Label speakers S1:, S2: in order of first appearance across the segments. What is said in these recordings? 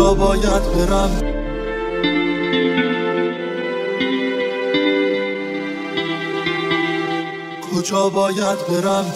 S1: کجا باید برم. کجا باید برم؟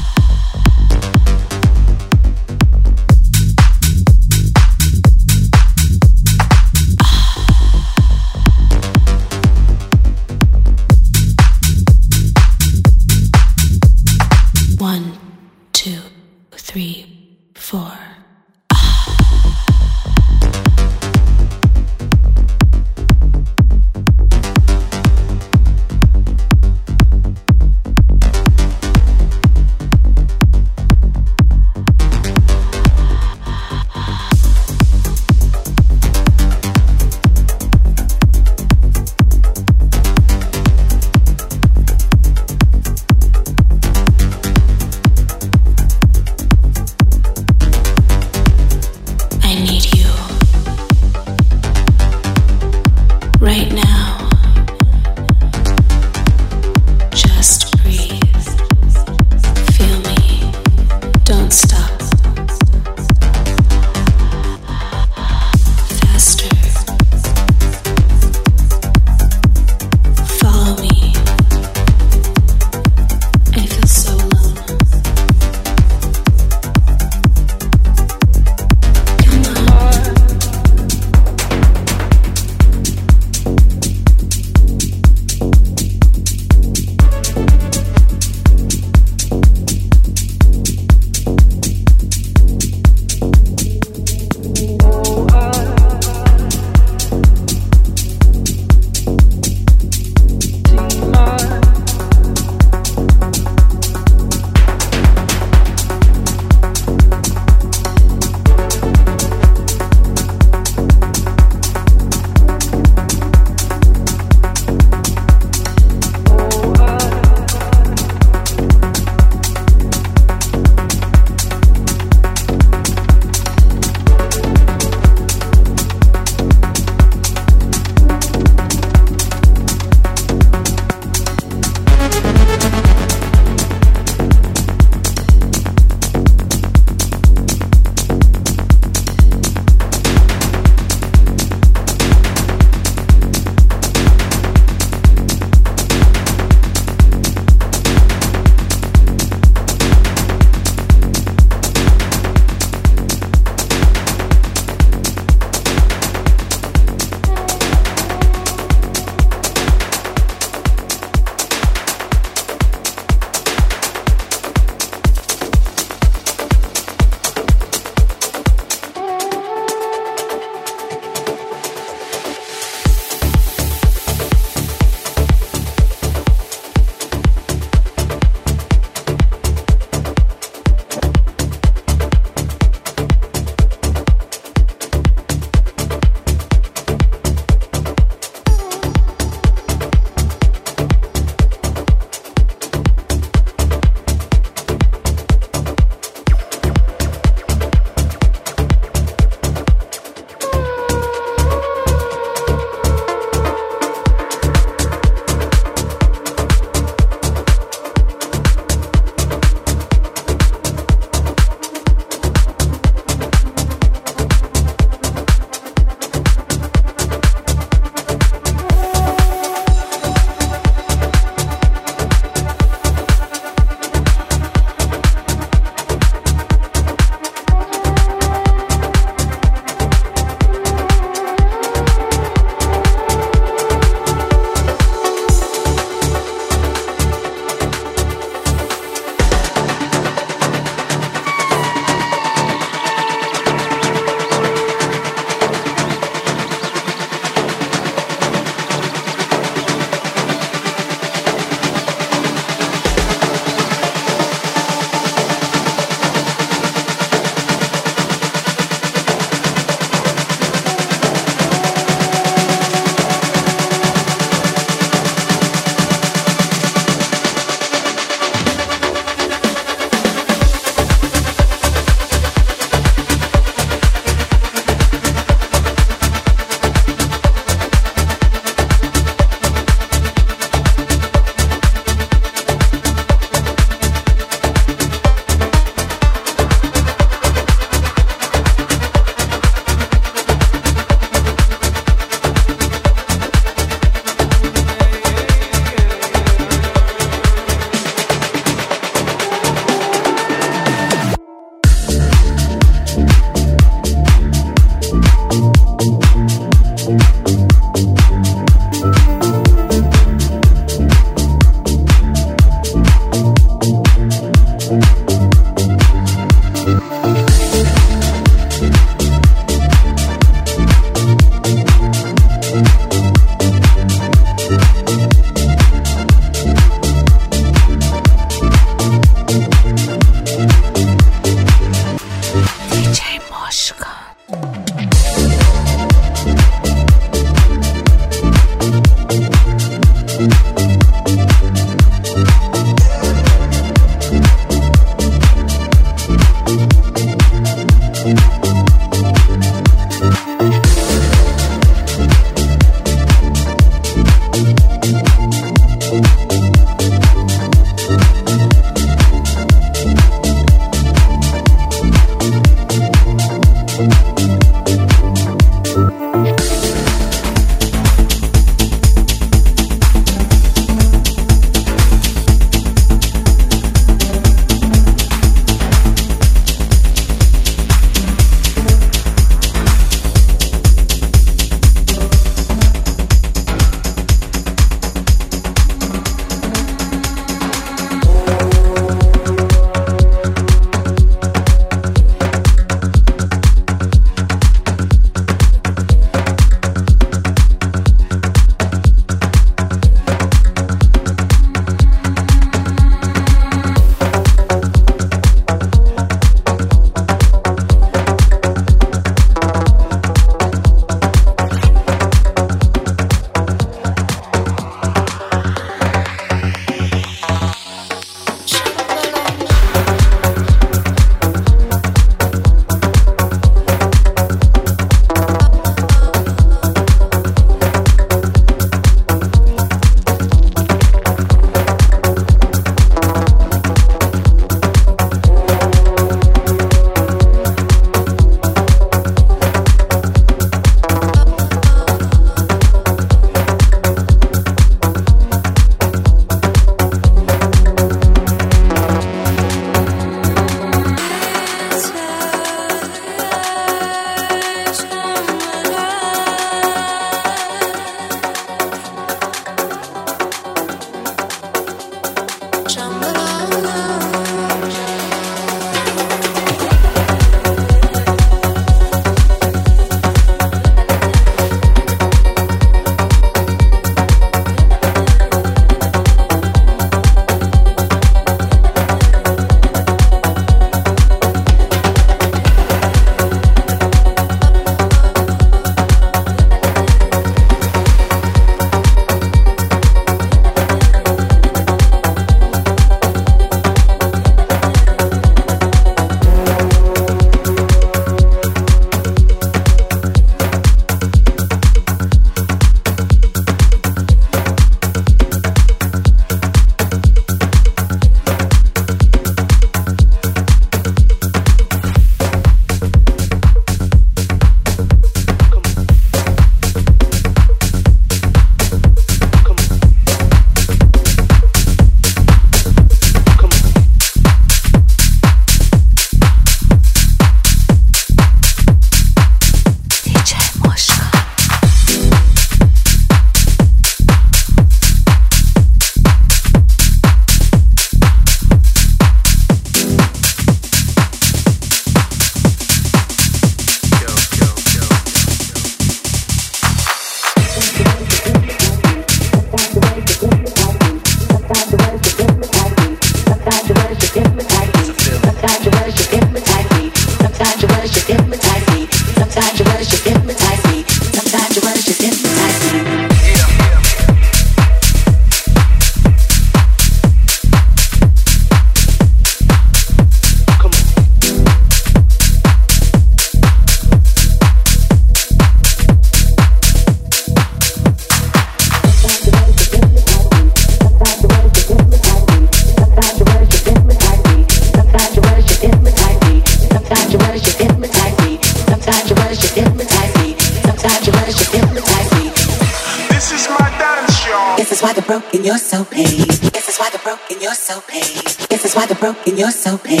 S2: and you're so pink.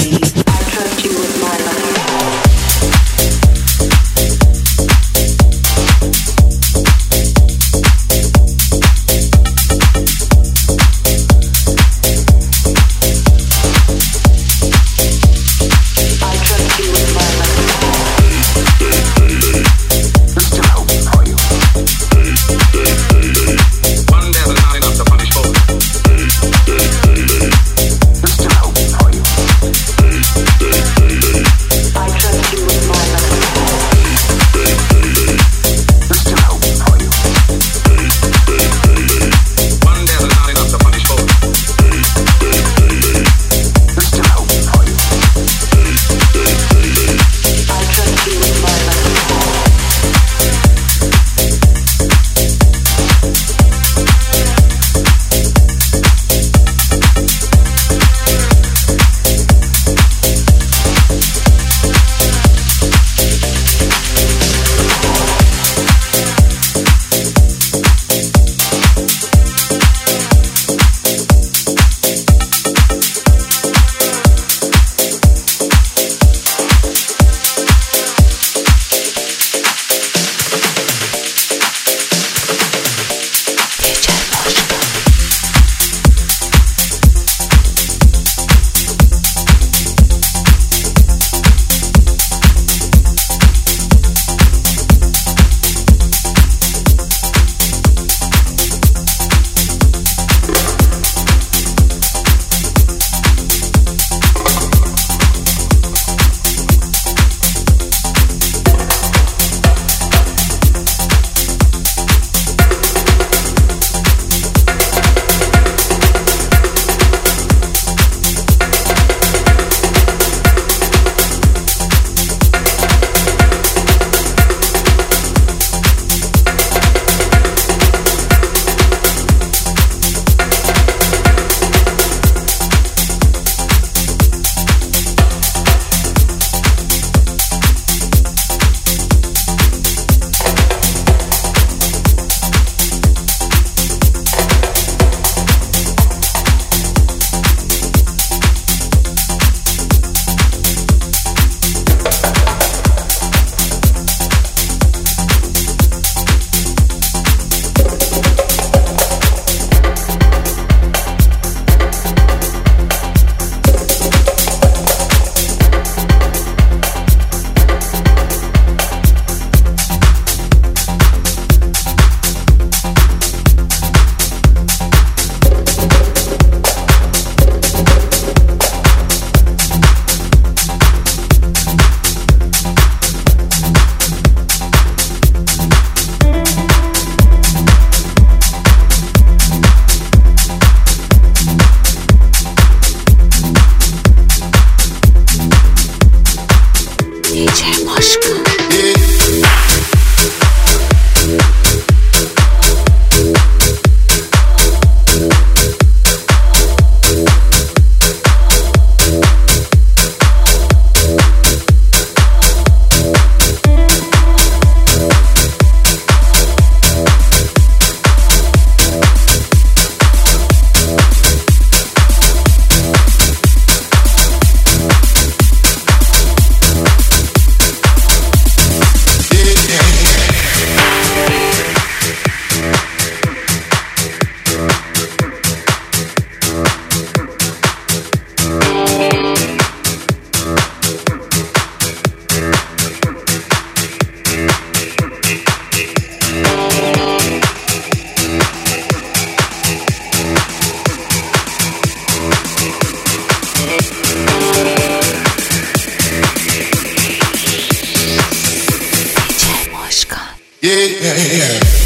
S2: yeah. yeah.